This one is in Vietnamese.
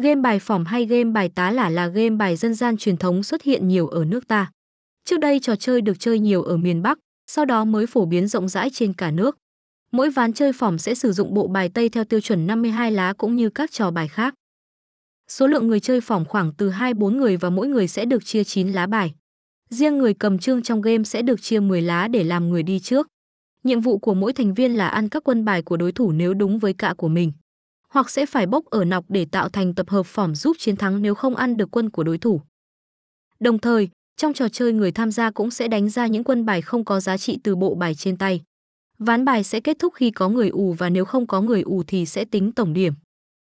Game bài phỏm hay game bài tá lả là game bài dân gian truyền thống xuất hiện nhiều ở nước ta. Trước đây trò chơi được chơi nhiều ở miền Bắc, sau đó mới phổ biến rộng rãi trên cả nước. Mỗi ván chơi phỏm sẽ sử dụng bộ bài Tây theo tiêu chuẩn 52 lá cũng như các trò bài khác. Số lượng người chơi phỏm khoảng từ 2-4 người và mỗi người sẽ được chia 9 lá bài. Riêng người cầm trương trong game sẽ được chia 10 lá để làm người đi trước. Nhiệm vụ của mỗi thành viên là ăn các quân bài của đối thủ nếu đúng với cạ của mình. Hoặc sẽ phải bốc ở nọc để tạo thành tập hợp phỏm giúp chiến thắng nếu không ăn được quân của đối thủ. Đồng thời, trong trò chơi người tham gia cũng sẽ đánh ra những quân bài không có giá trị từ bộ bài trên tay. Ván bài sẽ kết thúc khi có người ù và nếu không có người ù thì sẽ tính tổng điểm.